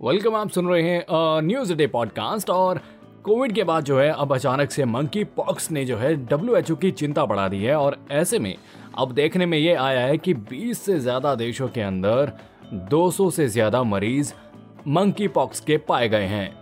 Welcome आप सुन रहे हैं न्यूज़ डे पॉडकास्ट और कोविड के बाद जो है, अब अचानक से मंकी पॉक्स ने जो है डब्ल्यूएचओ की चिंता बढ़ा दी है और ऐसे में, अब देखने में ये आया है कि 20 से ज़्यादा देशों के अंदर 200 से ज़्यादा मरीज़ मंकी पॉक्स के पाए गए हैं।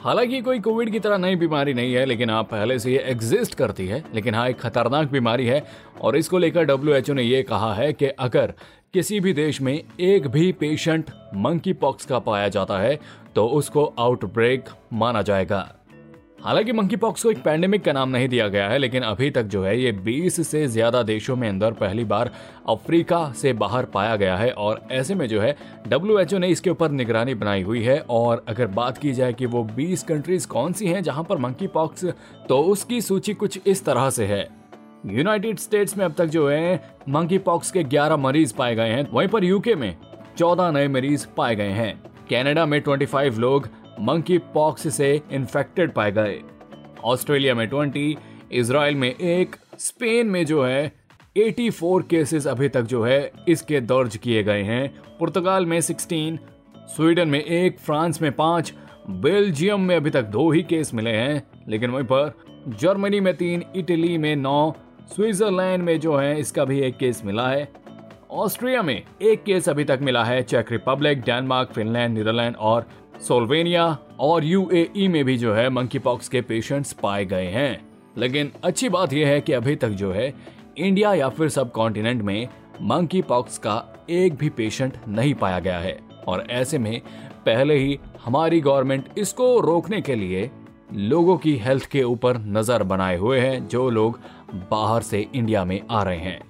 हालाँकि कोई कोविड की तरह नई बीमारी नहीं है, लेकिन हाँ पहले से ये एग्जिस्ट करती है। लेकिन हाँ एक खतरनाक बीमारी है, और इसको लेकर डब्ल्यूएचओ ने ये कहा है कि अगर किसी भी देश में एक भी पेशेंट मंकी पॉक्स का पाया जाता है तो उसको आउटब्रेक माना जाएगा। हालाँकि मंकी पॉक्स को एक पैंडेमिक का नाम नहीं दिया गया है, लेकिन अभी तक जो है ये 20 से ज़्यादा देशों में अंदर पहली बार अफ्रीका से बाहर पाया गया है और ऐसे में जो है डब्ल्यू ने इसके ऊपर निगरानी बनाई हुई है और अगर बात की जाए कि वो 20 कंट्रीज़ कौन सी हैं जहाँ पर मंकी पॉक्स तो उसकी सूची कुछ इस तरह से है। यूनाइटेड स्टेट्स में अब तक जो है मंकी पॉक्स के 11 मरीज़ पाए गए हैं, वहीं पर यूके में 14 नए मरीज़ पाए गए हैं। कनाडा में 25 लोग मंकी पॉक्स से इन्फेक्टेड पाए गए। ऑस्ट्रेलिया में 20 इसराइल में एक, स्पेन में जो है 84 केसेस अभी तक जो है, इसके दर्ज किए गए हैं। पुर्तगाल में 16 स्वीडन में एक, फ्रांस में पाँच, बेल्जियम में अभी तक दो ही केस मिले हैं। लेकिन वहीं पर, जर्मनी में तीन, इटली में नौ, स्विट्जरलैंड में जो है, इसका भी एक केस मिला है। ऑस्ट्रिया में एक केस अभी तक मिला है, चेक रिपब्लिक, डेनमार्क, फिनलैंड, नीदरलैंड और सोल्वेनिया और यूएई में भी जो है मंकी पॉक्स के पेशेंट्स पाए गए हैं। लेकिन अच्छी बात यह है कि अभी तक जो है इंडिया या फिर सब कॉन्टिनेंट में मंकी पॉक्स का एक भी पेशेंट नहीं पाया गया है। और ऐसे में पहले ही हमारी गवर्नमेंट इसको रोकने के लिए लोगों की हेल्थ के ऊपर नज़र बनाए हुए हैं, जो लोग बाहर से इंडिया में आ रहे हैं।